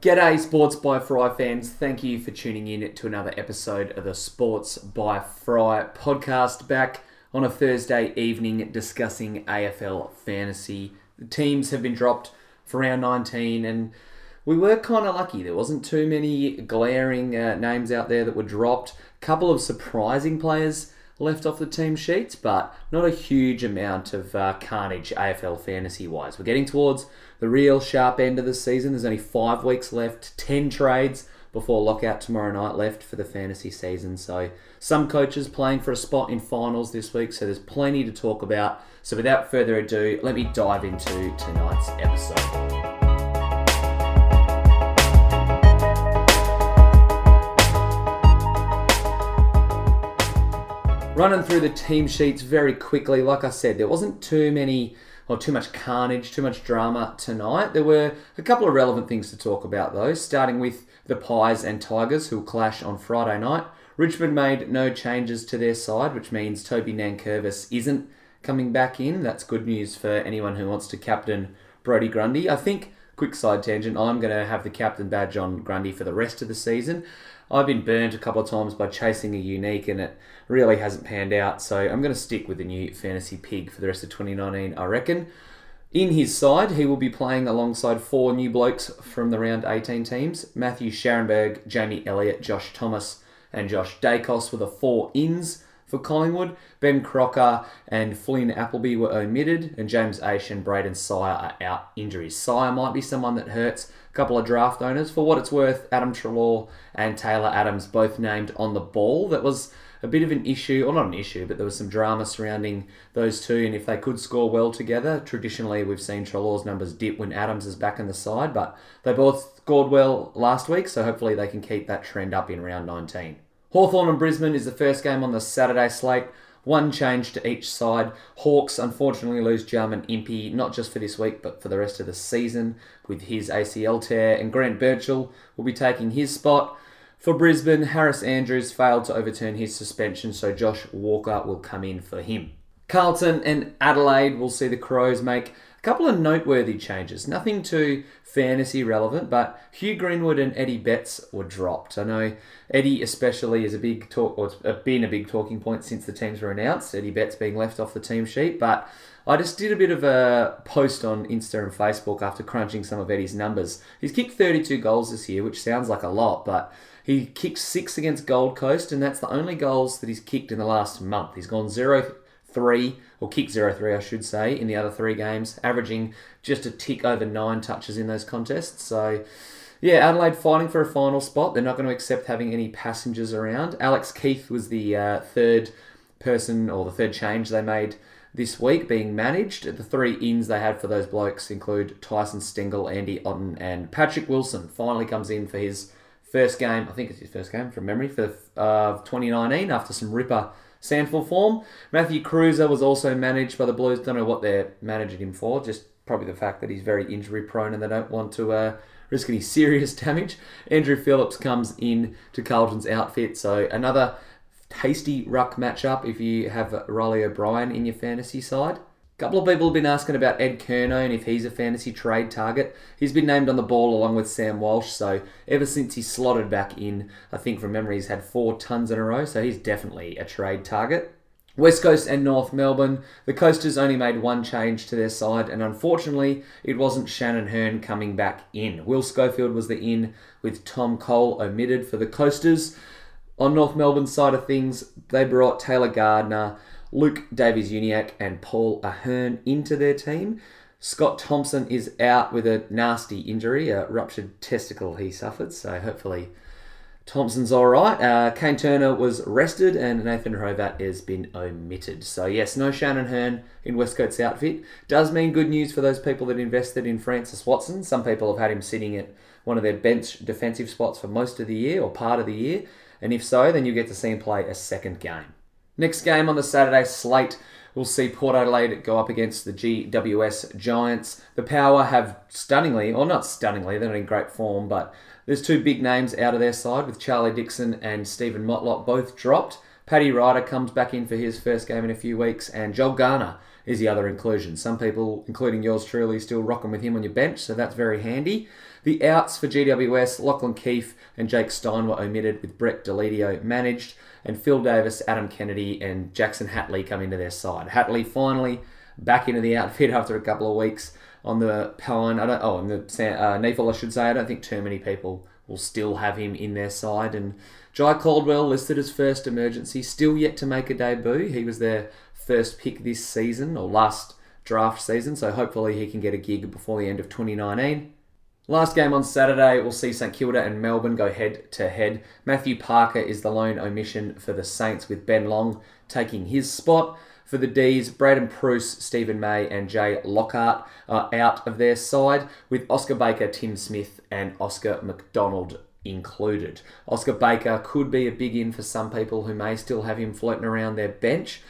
G'day, Sports by Fry fans. Thank you for tuning in to another episode of the Sports by Fry podcast. Back on a Thursday evening discussing AFL fantasy. The teams have been dropped for round 19, and we were kind of lucky. There wasn't too many glaring uh, names out there that were dropped. A couple of surprising players left off the team sheets, but not a huge amount of uh, carnage AFL fantasy wise. We're getting towards the real sharp end of the season. There's only five weeks left, 10 trades before lockout tomorrow night left for the fantasy season. So, some coaches playing for a spot in finals this week, so there's plenty to talk about. So, without further ado, let me dive into tonight's episode. Running through the team sheets very quickly. Like I said, there wasn't too many or too much carnage, too much drama tonight. There were a couple of relevant things to talk about, though, starting with the Pies and Tigers, who will clash on Friday night. Richmond made no changes to their side, which means Toby Nankervis isn't coming back in. That's good news for anyone who wants to captain Brodie Grundy. I think, quick side tangent, I'm going to have the captain badge on Grundy for the rest of the season. I've been burnt a couple of times by chasing a unique and it really hasn't panned out. So I'm going to stick with the new fantasy pig for the rest of 2019, I reckon. In his side, he will be playing alongside four new blokes from the round 18 teams Matthew Scharenberg, Jamie Elliott, Josh Thomas, and Josh Daicos were the four ins for Collingwood. Ben Crocker and Flynn Appleby were omitted, and James Aish and Brayden Sier are out injuries. Sier might be someone that hurts a couple of draft owners. For what it's worth, Adam Treloar and Taylor Adams both named on the ball. That was a bit of an issue, or not an issue, but there was some drama surrounding those two. And if they could score well together, traditionally we've seen Treloar's numbers dip when Adams is back in the side, but they both scored well last week, so hopefully they can keep that trend up in round 19. Hawthorn and Brisbane is the first game on the Saturday slate. One change to each side. Hawks unfortunately lose Jarman Impey, not just for this week, but for the rest of the season with his ACL tear. And Grant Birchall will be taking his spot. For Brisbane, Harris Andrews failed to overturn his suspension, so Josh Walker will come in for him. Carlton and Adelaide will see the Crows make a couple of noteworthy changes. Nothing too fantasy relevant, but Hugh Greenwood and Eddie Betts were dropped. I know Eddie especially is a big talk, or it's been a big talking point since the teams were announced. Eddie Betts being left off the team sheet, but I just did a bit of a post on Insta and Facebook after crunching some of Eddie's numbers. He's kicked 32 goals this year, which sounds like a lot, but he kicked six against Gold Coast, and that's the only goals that he's kicked in the last month. He's gone zero three, or kick zero three, I should say, in the other three games, averaging just a tick over nine touches in those contests. So, yeah, Adelaide fighting for a final spot. They're not going to accept having any passengers around. Alex Keith was the uh, third person or the third change they made this week being managed. The three ins they had for those blokes include Tyson Stengel, Andy Otten, and Patrick Wilson. Finally comes in for his first game. I think it's his first game from memory for uh, 2019 after some ripper SANFL form. Matthew Kreuzer was also managed by the Blues. Don't know what they're managing him for, just probably the fact that he's very injury prone and they don't want to uh, risk any serious damage. Andrew Phillips comes in to Carlton's outfit, so another tasty ruck matchup if you have Reilly O'Brien in your fantasy side couple of people have been asking about Ed Curnow and if he's a fantasy trade target. He's been named on the ball along with Sam Walsh, so ever since he slotted back in, I think from memory he's had four tons in a row, so he's definitely a trade target. West Coast and North Melbourne, the Coasters only made one change to their side, and unfortunately, it wasn't Shannon Hurn coming back in. Will Schofield was the in, with Tom Cole omitted for the Coasters. On North Melbourne's side of things, they brought Taylor Garner, Luke Davies Uniacke and Paul Ahern into their team. Scott Thompson is out with a nasty injury, a ruptured testicle he suffered, so hopefully Thompson's all right. Uh, Kayne Turner was rested, and Nathan Hrovat has been omitted. So yes, no Shannon Hurn in West Coast's outfit. Does mean good news for those people that invested in Francis Watson. Some people have had him sitting at one of their bench defensive spots for most of the year or part of the year, and if so, then you get to see him play a second game. Next game on the Saturday slate, we'll see Port Adelaide go up against the GWS Giants. The Power have stunningly, or not stunningly, they're not in great form, but there's two big names out of their side with Charlie Dixon and Steven Motlop both dropped. Paddy Ryder comes back in for his first game in a few weeks, and Joel Garner is the other inclusion. Some people, including yours truly, still rocking with him on your bench, so that's very handy. The outs for GWS, Lachlan Keefe and Jake Stein were omitted, with Brett Deledio managed, and Phil Davis, Adam Kennedy, and Jackson Hately come into their side. Hately finally back into the outfit after a couple of weeks on the Pine. I don't. Oh, on the uh, NEAFL, I should say. I don't think too many people will still have him in their side. And Jye Caldwell listed as first emergency, still yet to make a debut. He was their first pick this season or last draft season, so hopefully he can get a gig before the end of 2019. Last game on Saturday, we'll see St Kilda and Melbourne go head to head. Matthew Parker is the lone omission for the Saints, with Ben Long taking his spot. For the D's, Braydon Preuss, Steven May, and Jay Lockhart are out of their side, with Oscar Baker, Tim Smith, and Oscar McDonald included. Oscar Baker could be a big in for some people who may still have him floating around their bench.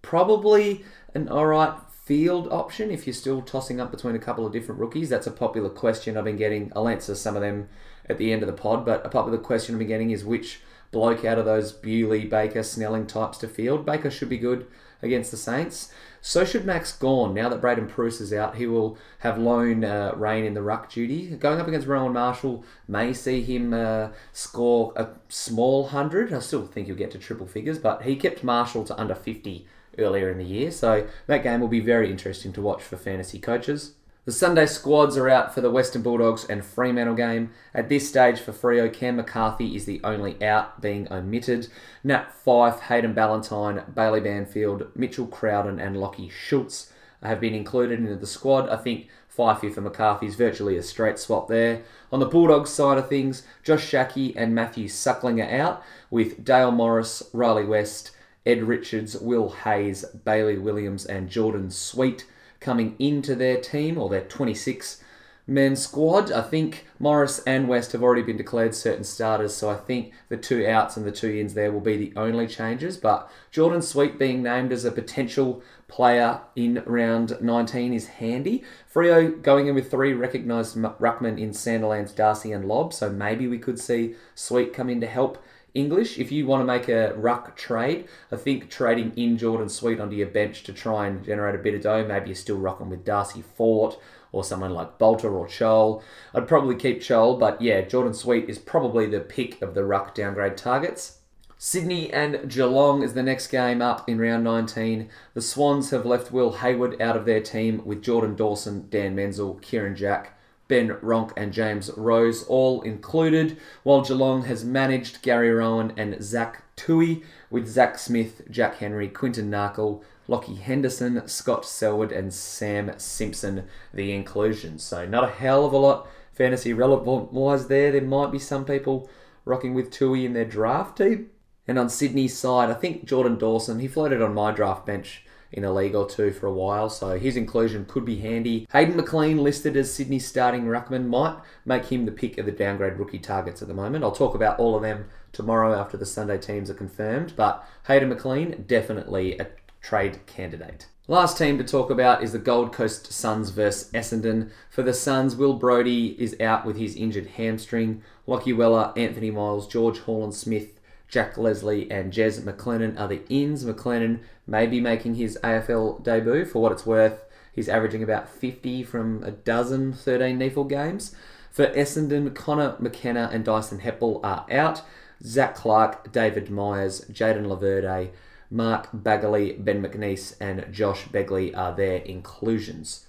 Probably an alright field option if you're still tossing up between a couple of different rookies. That's a popular question I've been getting. I'll answer some of them at the end of the pod, but a popular question I've been getting is which bloke out of those Bewley, Baker, Snelling types to field. Baker should be good against the Saints. So should Max Gawn. Now that Braydon Preuss is out, he will have lone uh, reign in the ruck duty. Going up against Rowan Marshall may see him uh, score a small hundred. I still think he'll get to triple figures, but he kept Marshall to under 50 earlier in the year. So that game will be very interesting to watch for fantasy coaches. The Sunday squads are out for the Western Bulldogs and Fremantle game. At this stage for Freo, Cam McCarthy is the only out being omitted. Nat Fyfe, Hayden Ballantyne, Bailey Banfield, Mitchell Crowden, and Lockie Schultz have been included into the squad. I think Fyfe for McCarthy is virtually a straight swap there. On the Bulldogs side of things, Josh Schache and Matthew Suckling are out, with Dale Morris, Rhylee West, Ed Richards, Will Hayes, Bailey Williams, and Jordan Sweet coming into their team or their 26 men squad. I think Morris and West have already been declared certain starters, so I think the two outs and the two ins there will be the only changes. But Jordan Sweet being named as a potential player in round 19 is handy. Freo going in with three recognised ruckmen in Sandilands, Darcy, and Lobb, so maybe we could see Sweet come in to help English. If you want to make a ruck trade, I think trading in Jordan Sweet onto your bench to try and generate a bit of dough, maybe you're still rocking with Darcy Fort or someone like Bolter or Chol. I'd probably keep Chol, but yeah, Jordan Sweet is probably the pick of the ruck downgrade targets. Sydney and Geelong is the next game up in round 19. The Swans have left Will Hayward out of their team with Jordan Dawson, Dan Menzel, Kieran Jack, Ben Ronke and James Rose all included, while Geelong has managed Gary Rohan and Zach Tuohy with Zach Smith, Jack Henry, Quinton Narkle, Lockie Henderson, Scott Selwood, and Sam Simpson, the inclusions. So, not a hell of a lot fantasy relevant wise there. There might be some people rocking with Tuohy in their draft team. And on Sydney's side, I think Jordan Dawson, he floated on my draft bench in a league or two for a while, so his inclusion could be handy. Hayden McLean, listed as Sydney's starting ruckman, might make him the pick of the downgrade rookie targets at the moment. I'll talk about all of them tomorrow after the Sunday teams are confirmed, but Hayden McLean, definitely a trade candidate. Last team to talk about is the Gold Coast Suns versus Essendon. For the Suns, Will Brodie is out with his injured hamstring. Lachie Weller, Anthony Miles, George Horlin-Smith, Jack Leslie and Jez McLennan are the ins. McLennan may be making his AFL debut. For what it's worth, he's averaging about 50 from a dozen 13 NEAFL games. For Essendon, Connor McKenna and Dyson Heppell are out. Zach Clark, David Myers, Jayden Laverde, Mark Baguley, Ben McNiece, and Josh Begley are their inclusions.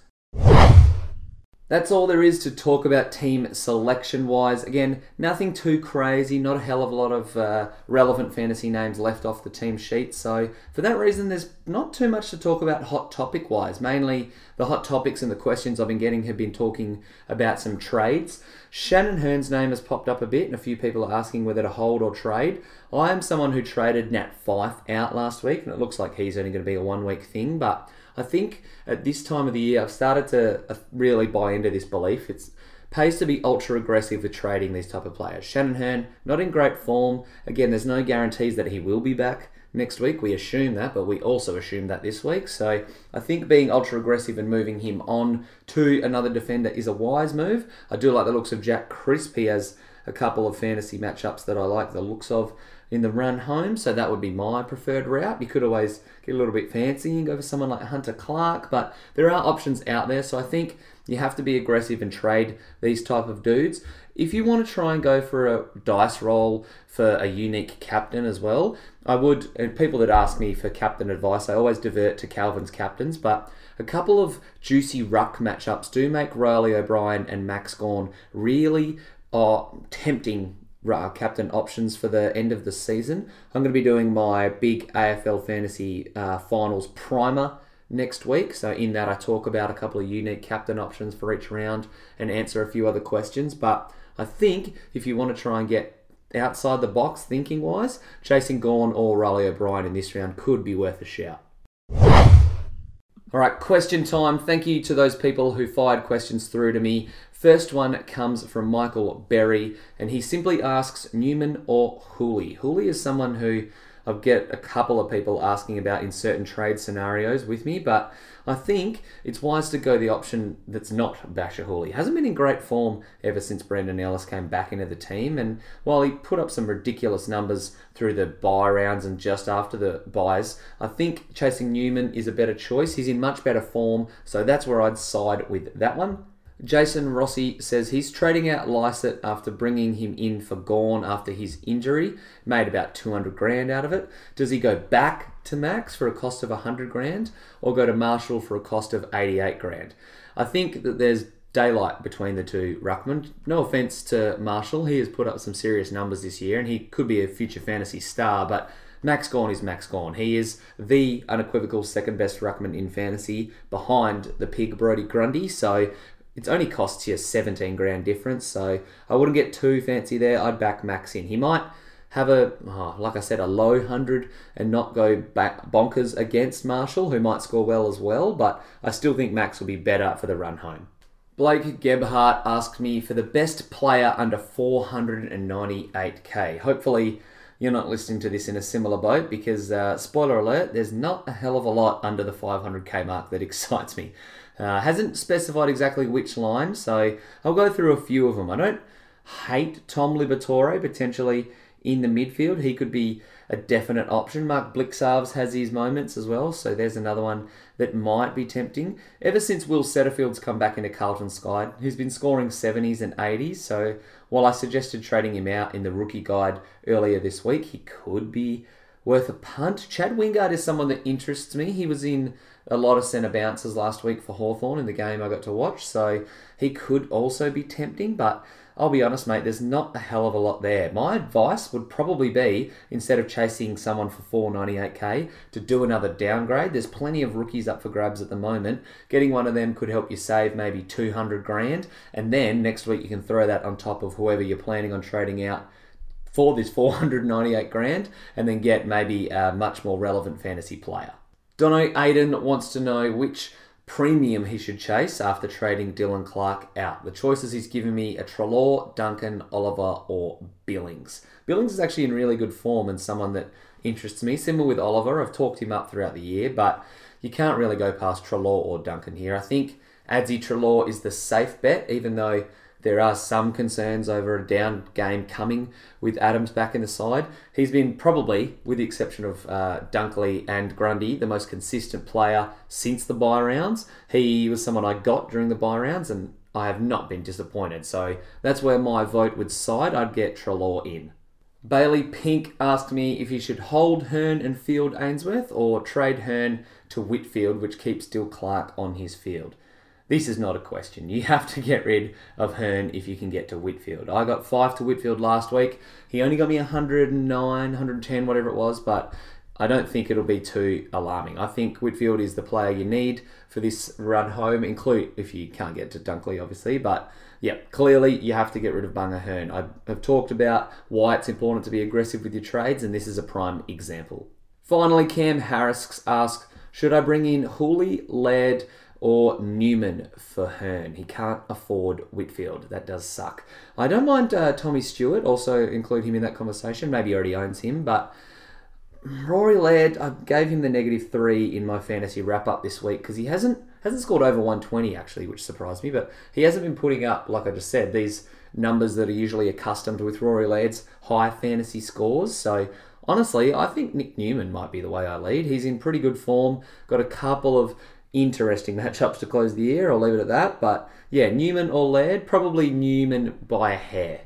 That's all there is to talk about team selection wise. Again, nothing too crazy, not a hell of a lot of uh, relevant fantasy names left off the team sheet. So, for that reason, there's not too much to talk about hot topic wise. Mainly, the hot topics and the questions I've been getting have been talking about some trades. Shannon Hurn's name has popped up a bit, and a few people are asking whether to hold or trade. I am someone who traded Nat Fyfe out last week, and it looks like he's only going to be a one week thing, but I think at this time of the year, I've started to uh, really buy into this belief. It's pays to be ultra aggressive with trading these type of players. Shannon Hurn, not in great form. Again, there's no guarantees that he will be back next week. We assume that, but we also assume that this week. So I think being ultra aggressive and moving him on to another defender is a wise move. I do like the looks of Jack Crisp. He has a couple of fantasy matchups that I like the looks of in the run home, so that would be my preferred route. You could always get a little bit fancy and go for someone like Hunter Clark, but there are options out there, so I think you have to be aggressive and trade these type of dudes. If you want to try and go for a dice roll for a unique captain as well, I would, and people that ask me for captain advice, I always divert to Calvin's captains, but a couple of juicy ruck matchups do make Reilly O'Brien and Max Gawn really uh, tempting uh, captain options for the end of the season. I'm going to be doing my big AFL fantasy uh, finals primer next week. So, in that, I talk about a couple of unique captain options for each round and answer a few other questions. But I think if you want to try and get outside the box thinking wise, chasing Gawn or Reilly O'Brien in this round could be worth a shout. All right, question time. Thank you to those people who fired questions through to me. First one comes from Michael Berry, and he simply asks Newman or Houli. Houli is someone who I get a couple of people asking about in certain trade scenarios with me, but I think it's wise to go the option that's not Bachar Houli. Hasn't been in great form ever since Brandon Ellis came back into the team, and while he put up some ridiculous numbers through the bye rounds and just after the byes, I think chasing Newman is a better choice. He's in much better form, so that's where I'd side with that one. Jason Rossi says he's trading out Lycett after bringing him in for Gawn after his injury. Made about 200 grand out of it. Does he go back to Max for a cost of 100 grand or go to Marshall for a cost of 88 grand? I think that there's daylight between the two Ruckman. No offense to Marshall, he has put up some serious numbers this year and he could be a future fantasy star, but Max Gawn is Max Gawn. He is the unequivocal second best ruckman in fantasy behind the pig Brodie Grundy. So it's only costs you 17 grand difference, so I wouldn't get too fancy there. I'd back Max in. He might have a, oh, like I said, a low 100 and not go back bonkers against Marshall, who might score well as well, but I still think Max will be better for the run home. Blake Gebhardt asked me for the best player under 498k. Hopefully, you're not listening to this in a similar boat because, uh, spoiler alert, there's not a hell of a lot under the 500k mark that excites me. Uh, hasn't specified exactly which line, so I'll go through a few of them. I don't hate Tom Liberatore potentially in the midfield. He could be a definite option. Mark Blicavs has his moments as well, so there's another one that might be tempting. Ever since Will Setterfield's come back into Carlton side, he's been scoring 70s and 80s, so while I suggested trading him out in the rookie guide earlier this week, he could be worth a punt. Chad Wingard is someone that interests me. He was in a lot of centre bounces last week for Hawthorn in the game I got to watch, so he could also be tempting, but I'll be honest, mate, there's not a hell of a lot there. My advice would probably be instead of chasing someone for 498k to do another downgrade. There's plenty of rookies up for grabs at the moment. Getting one of them could help you save maybe 200 grand, and then next week you can throw that on top of whoever you're planning on trading out for this 498 grand and then get maybe a much more relevant fantasy player. Dono Aiden wants to know which premium he should chase after trading Dylan Clark out. The choices he's given me are Treloar, Duncan, Oliver, or Billings. Billings is actually in really good form and someone that interests me. Similar with Oliver, I've talked him up throughout the year, but you can't really go past Treloar or Duncan here. I think Adzi Treloar is the safe bet, even though there are some concerns over a down game coming with Adams back in the side. He's been probably, with the exception of uh, Dunkley and Grundy, the most consistent player since the bye rounds. He was someone I got during the bye rounds, and I have not been disappointed. So that's where my vote would side. I'd get Treloar in. Bailey Pink asked me if he should hold Hurn and field Ainsworth or trade Hurn to Whitfield, which keeps Dill Clark on his field. This is not a question. You have to get rid of Hurn if you can get to Whitfield. I got five to Whitfield last week. He only got me 109, 110, whatever it was, but I don't think it'll be too alarming. I think Whitfield is the player you need for this run home, include if you can't get to Dunkley, obviously. But yeah, clearly you have to get rid of Bunga Hurn. I have talked about why it's important to be aggressive with your trades, and this is a prime example. Finally, Cam Harris asks, should I bring in Houli, Laird, or Newman for Hurn. He can't afford Whitfield. That does suck. I don't mind uh, Tommy Stewart, also include him in that conversation. Maybe he already owns him, but Rory Laird, I gave him the negative three in my fantasy wrap up this week because he hasn't hasn't scored over 120 actually, which surprised me. But he hasn't been putting up, like I just said, these numbers that are usually accustomed with Rory Laird's high fantasy scores. So honestly, I think Nick Newman might be the way I lead. He's in pretty good form. Got a couple of interesting matchups to close the year. I'll leave it at that. But yeah, Newman or Laird, probably Newman by a hair.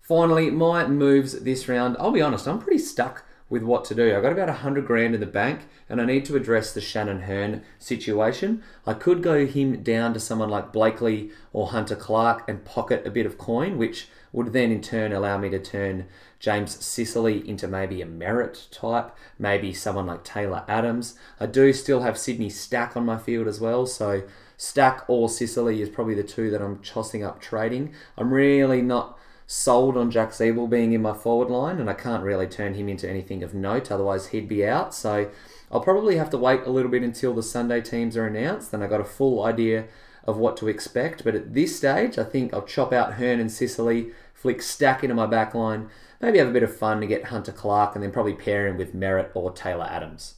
Finally, my moves this round. I'll be honest, I'm pretty stuck with what to do. I've got about 100 grand in the bank and I need to address the Shannon Hurn situation. I could go him down to someone like Blakely or Hunter Clark and pocket a bit of coin, which would then in turn allow me to turn James Sicily into maybe a Merrett type, maybe someone like Taylor Adams. I do still have Sydney Stack on my field as well, so Stack or Sicily is probably the two that I'm tossing up trading. I'm really not sold on Jack Ziebell being in my forward line, and I can't really turn him into anything of note, otherwise he'd be out. So I'll probably have to wait a little bit until the Sunday teams are announced, then I got a full idea of what to expect. But at this stage, I think I'll chop out Hurn and Sicily, flick Stack into my back line, maybe have a bit of fun to get Hunter Clark, and then probably pair him with Merrett or Taylor Adams.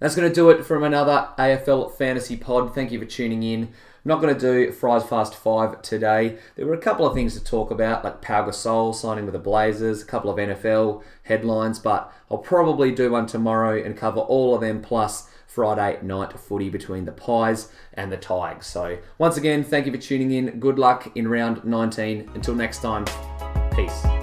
That's going to do it from another AFL Fantasy Pod. Thank you for tuning in. I'm not going to do Fries Fast 5 today. There were a couple of things to talk about, like Pau Gasol signing with the Blazers, a couple of NFL headlines, but I'll probably do one tomorrow and cover all of them plus Friday night footy between the Pies and the Tigers. So, once again, thank you for tuning in. Good luck in round 19. Until next time, peace.